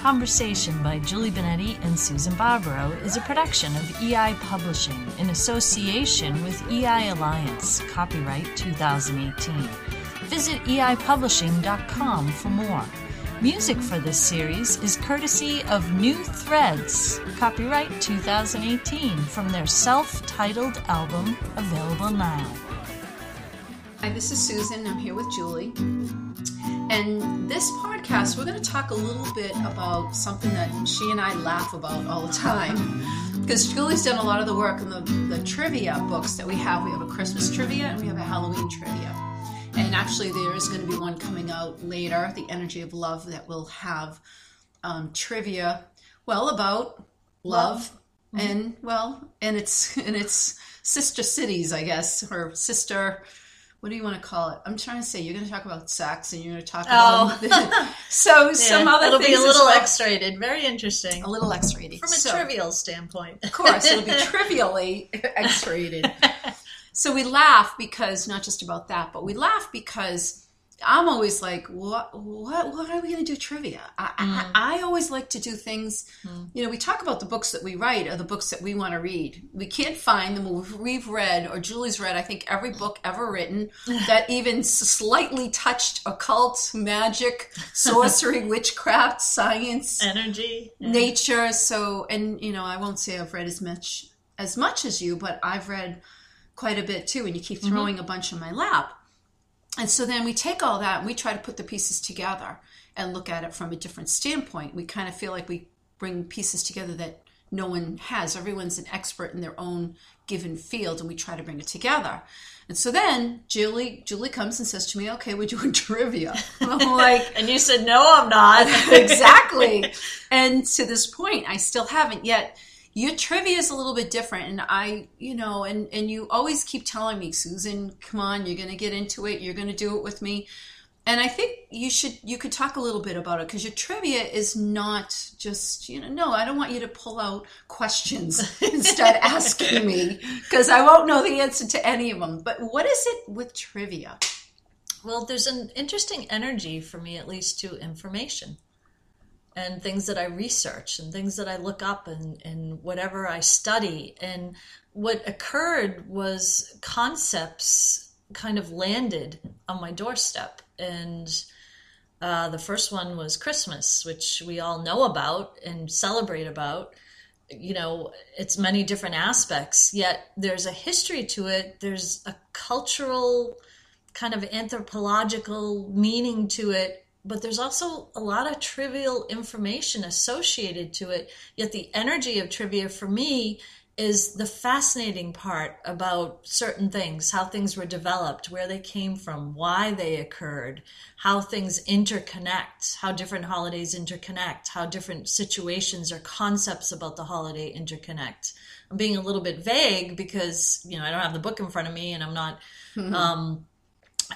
Conversation by Julie Benetti and Susan Barbaro is a production of EI Publishing in association with EI Alliance, copyright 2018. Visit eipublishing.com for more. Music for this series is courtesy of New Threads, copyright 2018, from their self titled album, available now. Hi, this is Susan. I'm here with Julie. And this podcast, we're going to talk a little bit about something that she and I laugh about all the time. Because Julie's done a lot of the work in the, the trivia books that we have. We have a Christmas trivia and we have a Halloween trivia. And actually, there is going to be one coming out later, The Energy of Love, that will have um, trivia, well, about love, love. and, well, and its, and its sister cities, I guess, or sister what do you want to call it? I'm trying to say you're going to talk about sex and you're going to talk oh. about oh. so yeah, some other it'll be a little well. X-rated, very interesting. A little X-rated from a so, trivial standpoint. Of course, it'll be trivially X-rated. so we laugh because not just about that, but we laugh because I'm always like, what, what, what are we going to do trivia? I, mm. I, I, always like to do things, mm. you know, we talk about the books that we write or the books that we want to read. We can't find them. We've read, or Julie's read, I think every book ever written that even slightly touched occult, magic, sorcery, witchcraft, science, energy, yeah. nature. So, and, you know, I won't say I've read as much, as much as you, but I've read quite a bit too. And you keep mm-hmm. throwing mm-hmm. a bunch in my lap. And so then we take all that and we try to put the pieces together and look at it from a different standpoint. We kind of feel like we bring pieces together that no one has. Everyone's an expert in their own given field, and we try to bring it together. And so then Julie Julie comes and says to me, "Okay, we're doing trivia." I'm like, and you said, "No, I'm not." exactly. And to this point, I still haven't yet your trivia is a little bit different and i you know and and you always keep telling me susan come on you're going to get into it you're going to do it with me. And i think you should you could talk a little bit about it because your trivia is not just you know no i don't want you to pull out questions and start asking me because i won't know the answer to any of them but what is it with trivia? Well there's an interesting energy for me at least to information and things that I research and things that I look up and, and whatever I study. And what occurred was concepts kind of landed on my doorstep. And uh, the first one was Christmas, which we all know about and celebrate about. You know, it's many different aspects, yet there's a history to it, there's a cultural kind of anthropological meaning to it but there's also a lot of trivial information associated to it. Yet the energy of trivia for me is the fascinating part about certain things, how things were developed, where they came from, why they occurred, how things interconnect, how different holidays interconnect, how different situations or concepts about the holiday interconnect. I'm being a little bit vague because, you know, I don't have the book in front of me and I'm not mm-hmm. um,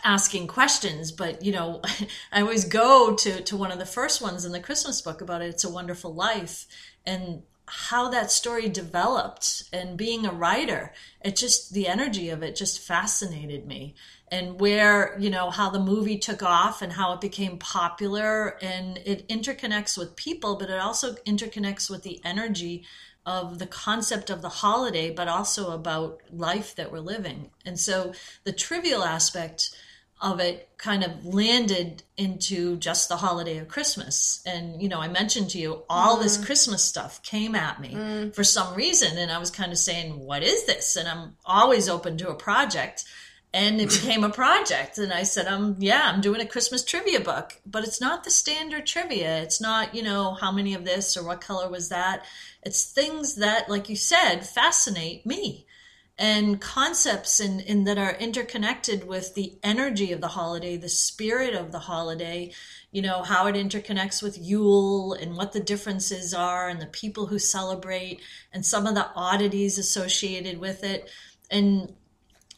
asking questions but you know i always go to to one of the first ones in the christmas book about it, it's a wonderful life and how that story developed and being a writer it just the energy of it just fascinated me. And where you know how the movie took off and how it became popular and it interconnects with people but it also interconnects with the energy of the concept of the holiday, but also about life that we're living. And so the trivial aspect of it kind of landed into just the holiday of Christmas. And, you know, I mentioned to you all mm. this Christmas stuff came at me mm. for some reason. And I was kind of saying, what is this? And I'm always open to a project. And it became a project. And I said, um, yeah, I'm doing a Christmas trivia book, but it's not the standard trivia. It's not, you know, how many of this or what color was that it's things that, like you said, fascinate me and concepts and in, in, that are interconnected with the energy of the holiday, the spirit of the holiday, you know, how it interconnects with Yule and what the differences are and the people who celebrate and some of the oddities associated with it. And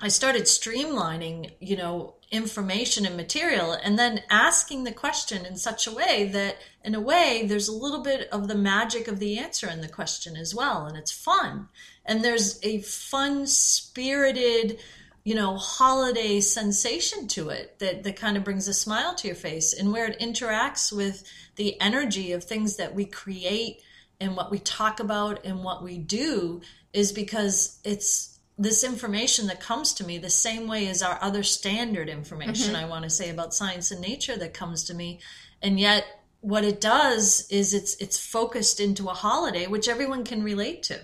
I started streamlining, you know, information and material and then asking the question in such a way that in a way there's a little bit of the magic of the answer in the question as well and it's fun. And there's a fun spirited you know, holiday sensation to it that, that kind of brings a smile to your face and where it interacts with the energy of things that we create and what we talk about and what we do is because it's this information that comes to me the same way as our other standard information Mm-hmm. I want to say about science and nature that comes to me. And yet what it does is it's it's focused into a holiday which everyone can relate to.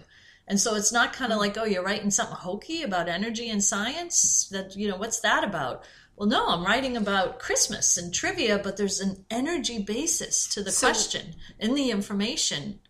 And so it's not kind of like oh you're writing something hokey about energy and science that you know what's that about? Well no i'm writing about christmas and trivia but there's an energy basis to the So- question in the information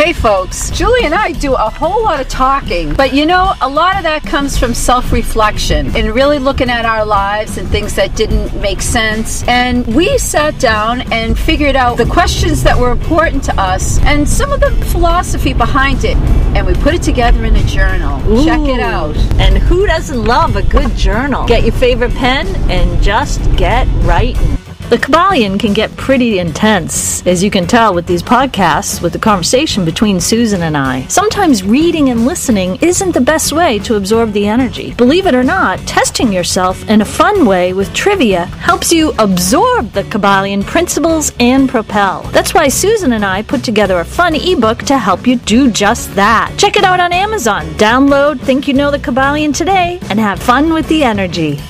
Hey folks, Julie and I do a whole lot of talking, but you know, a lot of that comes from self reflection and really looking at our lives and things that didn't make sense. And we sat down and figured out the questions that were important to us and some of the philosophy behind it. And we put it together in a journal. Check it out. And who doesn't love a good journal? Get your favorite pen and just get writing. The Kybalion can get pretty intense, as you can tell with these podcasts, with the conversation between Susan and I. Sometimes reading and listening isn't the best way to absorb the energy. Believe it or not, testing yourself in a fun way with trivia helps you absorb the Kybalion principles and propel. That's why Susan and I put together a fun ebook to help you do just that. Check it out on Amazon. Download Think You Know the Kybalion today and have fun with the energy.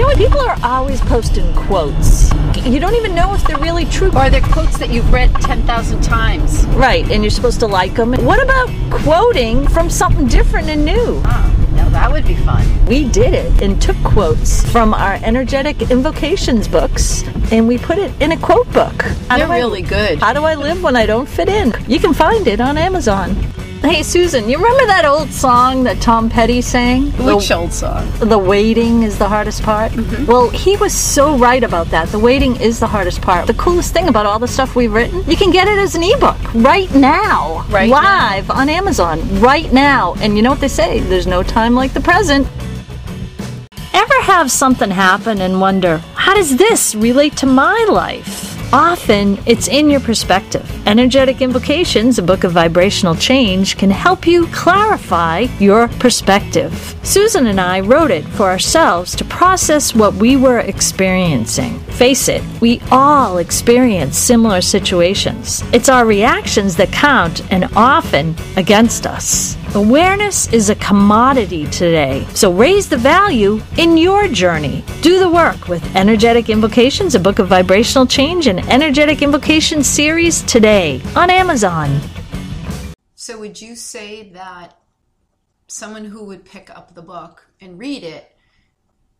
You know what? People are always posting quotes. You don't even know if they're really true. Or they're quotes that you've read 10,000 times. Right, and you're supposed to like them. What about quoting from something different and new? Oh, now that would be fun. We did it and took quotes from our energetic invocations books and we put it in a quote book. How They're do I- really good. How do I live when I don't fit in? You can find it on Amazon. Hey Susan, you remember that old song that Tom Petty sang? Which The- old song? the waiting is the hardest part. Mm-hmm. Well, he was so right about that. The waiting is the hardest part. The coolest thing about all the stuff we've written, you can get it as an ebook right now, Right live on Amazon right now. And you know what they say? There's no time like the present. Ever have something happen and wonder, how does this relate to my life? Often it's in your perspective. Energetic Invocations, a book of vibrational change, can help you clarify your perspective. Susan and I wrote it for ourselves to process what we were experiencing. Face it, we all experience similar situations. It's our reactions that count and often against us. Awareness is a commodity today, so raise the value in your journey. Do the work with Energetic Invocations, a book of vibrational change, and Energetic invocation series today on Amazon. So, would you say that someone who would pick up the book and read it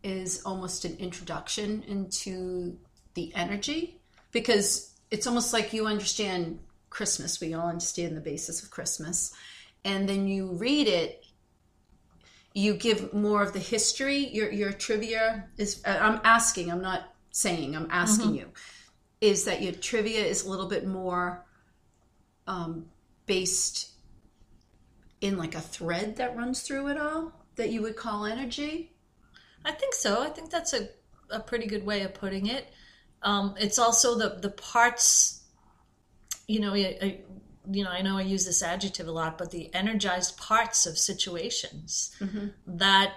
is almost an introduction into the energy? Because it's almost like you understand Christmas. We all understand the basis of Christmas. And then you read it, you give more of the history. Your, your trivia is, uh, I'm asking, I'm not saying, I'm asking you, is that your trivia is a little bit more um, based in like a thread that runs through it all that you would call energy. I think so. I think that's a, a pretty good way of putting it. Um, it's also the the parts. You know, I, I, you know, I know I use this adjective a lot, but the energized parts of situations mm-hmm. that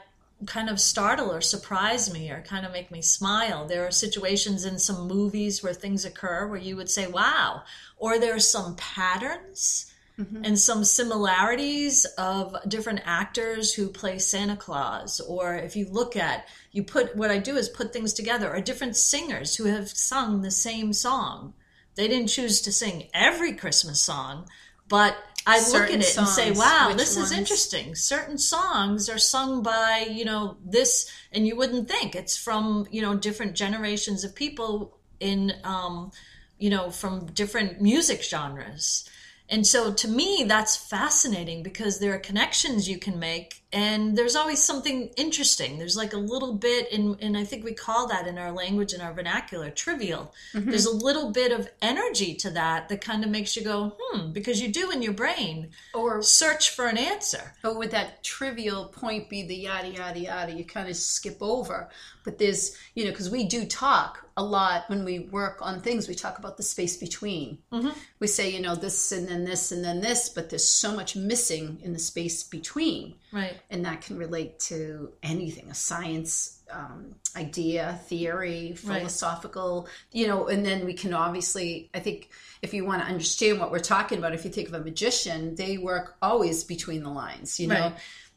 kind of startle or surprise me or kind of make me smile. There are situations in some movies where things occur where you would say, "Wow," or there are some patterns mm-hmm. and some similarities of different actors who play Santa Claus. Or if you look at, you put what I do is put things together, or different singers who have sung the same song. They didn't choose to sing every Christmas song, but I look at it and say, wow, this ones? is interesting. Certain songs are sung by, you know, this, and you wouldn't think it's from, you know, different generations of people in, um, you know, from different music genres. And so to me, that's fascinating because there are connections you can make, and there's always something interesting. There's like a little bit, in, and I think we call that in our language, in our vernacular, trivial. There's a little bit of energy to that that kind of makes you go, hmm, because you do in your brain Or search for an answer. but would that trivial point be the yada yada yada you kind of skip over? but there's you know because we do talk a lot when we work on things we talk about the space between Mm-hmm. we say you know this and then this and then this but there's so much missing in the space between Right. and that can relate to anything a science um, idea theory Right. philosophical you know and then we can obviously i think if you want to understand what we're talking about if you think of a magician they work always between the lines you know Right.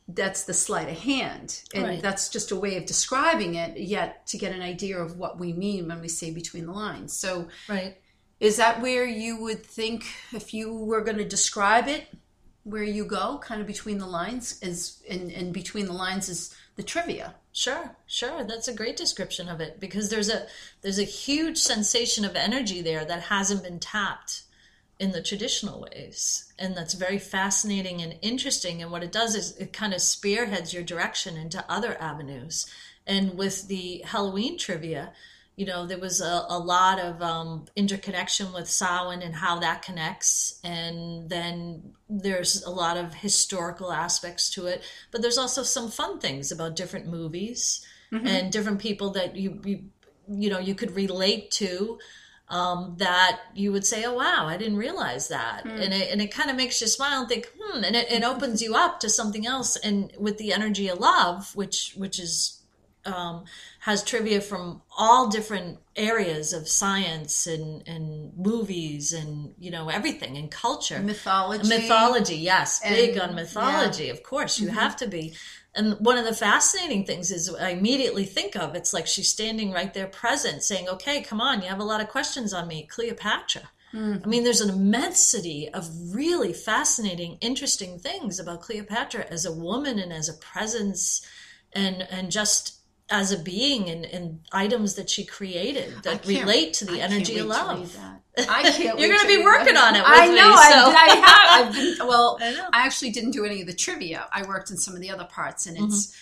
that's the sleight of hand and Right. that's just a way of describing it yet to get an idea of what we mean when we say between the lines so Right. is that where you would think if you were going to describe it where you go kind of between the lines is and, and between the lines is the trivia Sure, sure. That's a great description of it because there's a there's a huge sensation of energy there that hasn't been tapped in the traditional ways. And that's very fascinating and interesting. And what it does is it kind of spearheads your direction into other avenues. And with the Halloween trivia, you know, there was a, a lot of um, interconnection with Samhain and how that connects. And then there's a lot of historical aspects to it. But there's also some fun things about different movies and different people that you, you, you know, you could relate to um, that you would say, "Oh wow, I didn't realize that," and it and it kind of makes you smile and think, "Hmm," and it, it opens you up to something else. And with the energy of love, which which is um, has trivia from all different areas of science and and movies and you know everything and culture, mythology mythology. Yes, big on mythology. Of course, you have to be. And one of the fascinating things is I immediately think of it's like she's standing right there present saying, okay, come on, you have a lot of questions on me, Cleopatra. I mean, there's an immensity of really fascinating, interesting things about Cleopatra as a woman and as a presence and, and just as a being and, and items that she created that relate to the I energy of to love. that. I can't. You're gonna be working that. on it with I me, know. so- I, I have. I've been, well, I know. I actually didn't do any of the trivia. I worked in some of the other parts, and Mm-hmm. it's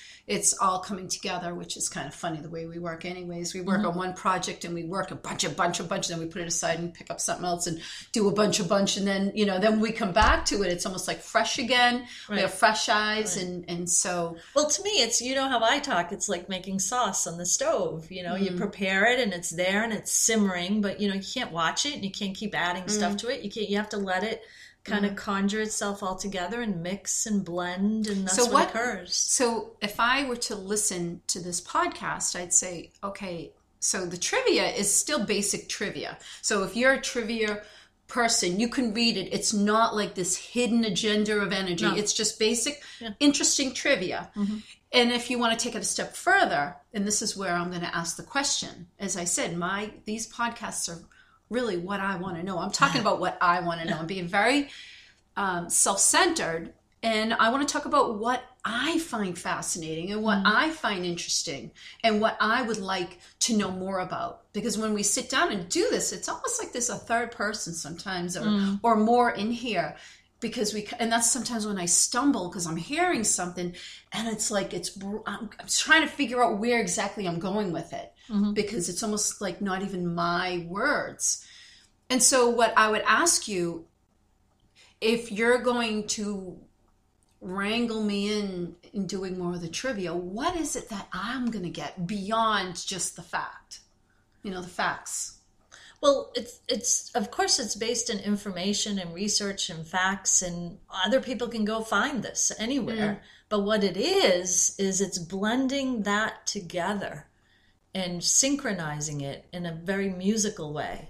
all coming together, which is kind of funny the way we work. Anyways, we Mm-hmm. work on one project and we work a bunch, a bunch, a bunch, and then we put it aside and pick up something else and do a bunch, a bunch, and then you know, then we come back to it. It's almost like fresh again. We have fresh eyes, and and so Well, to me, it's you know how I talk. It's like making sauce on the stove. You know, you prepare it and it's there and it's simmering, but you know you can't watch it and you can't keep adding stuff to it. You can't. You have to let it kind of mm-hmm. conjure itself all together and mix and blend, and that's So what, what- occurs. So if I were to listen to this podcast, I'd say, okay, so the trivia is still basic trivia. So if you're a trivia person, you can read it. It's not like this hidden agenda of energy. No. It's just basic, interesting trivia. Mm-hmm. And if you want to take it a step further, and this is where I'm going to ask the question. As I said, my these podcasts are really what I want to know. I'm talking about what I want to know. I'm being very um, self-centered and i want to talk about what i find fascinating and what i find interesting and what i would like to know more about. Because when we sit down and do this it's almost like there's a third person sometimes or, or more in here because we and that's sometimes when i stumble because i'm hearing something and it's like it's I'm, I'm trying to figure out where exactly i'm going with it Mm-hmm. because it's almost like not even my words and so what i would ask you if you're going to wrangle me in in doing more of the trivia, what is it that I'm going to get beyond just the fact? You know, the facts. Well, it's it's of course it's based in information and research and facts, and other people can go find this anywhere. Mm. But what it is is it's blending that together and synchronizing it in a very musical way.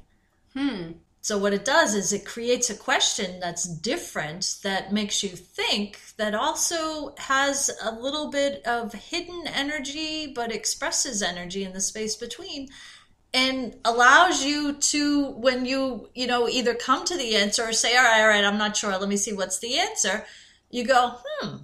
So what it does is it creates a question that's different that makes you think that also has a little bit of hidden energy but expresses energy in the space between and allows you to when you you know either come to the answer or say all right all right i'm not sure. Let me see what's the answer. You go hmm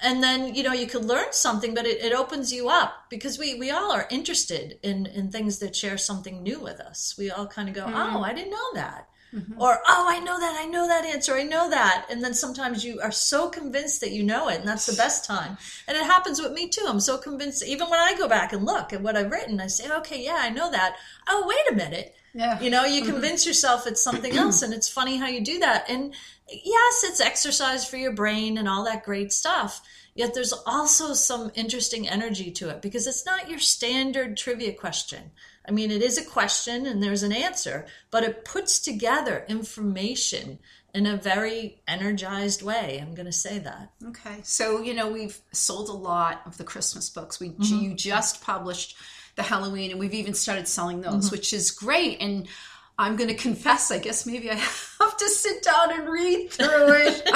and then you know you could learn something but it, it opens you up because we we all are interested in in things that share something new with us. We all kind of go mm-hmm. oh i didn't know that. Mm-hmm. Or oh i know that i know that answer i know that. And then sometimes you are so convinced that you know it and that's the best time. And it happens with me too. I'm so convinced even when i go back and look at what i've written i say okay yeah i know that. Oh wait a minute Yeah. You know, you convince yourself it's something else, and it's funny how you do that. And yes, it's exercise for your brain and all that great stuff. Yet there's also some interesting energy to it because it's not your standard trivia question. I mean, it is a question and there's an answer, but it puts together information in a very energized way. I'm going to say that. Okay. So, you know, we've sold a lot of the Christmas books. We Mm-hmm. you just published the Halloween and we've even started selling those, Mm-hmm. which is great. And I'm going to confess, I guess maybe I have to sit down and read through it.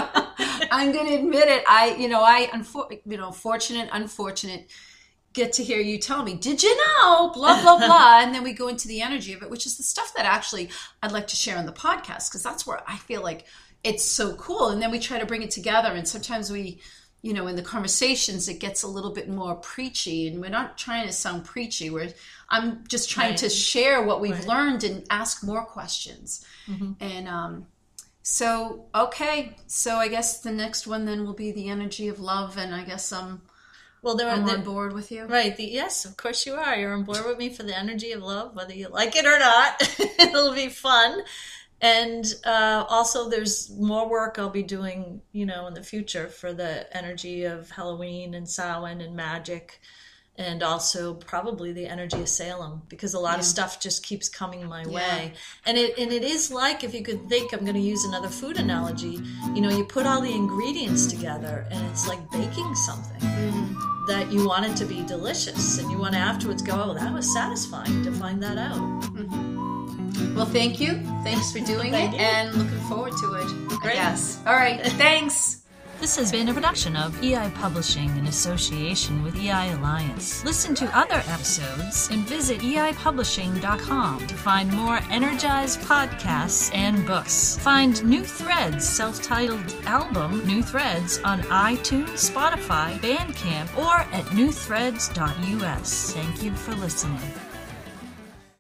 I'm going to admit it. I, you know, I, unfor- you know, fortunate, unfortunate, get to hear you tell me, did you know, blah, blah, blah. and then we go into the energy of it, which is the stuff that actually I'd like to share on the podcast because that's where I feel like it's so cool. And then we try to bring it together. And sometimes we, you know, in the conversations, it gets a little bit more preachy. And we're not trying to sound preachy. We're, I'm just trying Right. to share what we've Right. learned and ask more questions. And, um, so okay, so I guess the next one then will be the energy of love, and I guess I'm Well, there are I'm the, on board with you. Right. The, yes, of course you are. You're on board with me for the energy of love, whether you like it or not. It'll be fun. And uh, also, there's more work I'll be doing, you know, in the future for the energy of Halloween and Samhain and magic, and also probably the energy of Salem because a lot of stuff just keeps coming my way. And it and it is like if you could think, I'm going to use another food analogy. You know, you put all the ingredients together, and it's like baking something that you want it to be delicious and you want to afterwards go, oh, that was satisfying to find that out. Well, thank you. Thanks for doing Thank it, you. and looking forward to it. Great. Yes. All right. Thanks. This has been a production of EI Publishing in association with EI Alliance. Listen to other episodes and visit eipublishing.com to find more energized podcasts and books. Find New Threads self-titled album New Threads on iTunes, Spotify, Bandcamp, or at newthreads.us. Thank you for listening.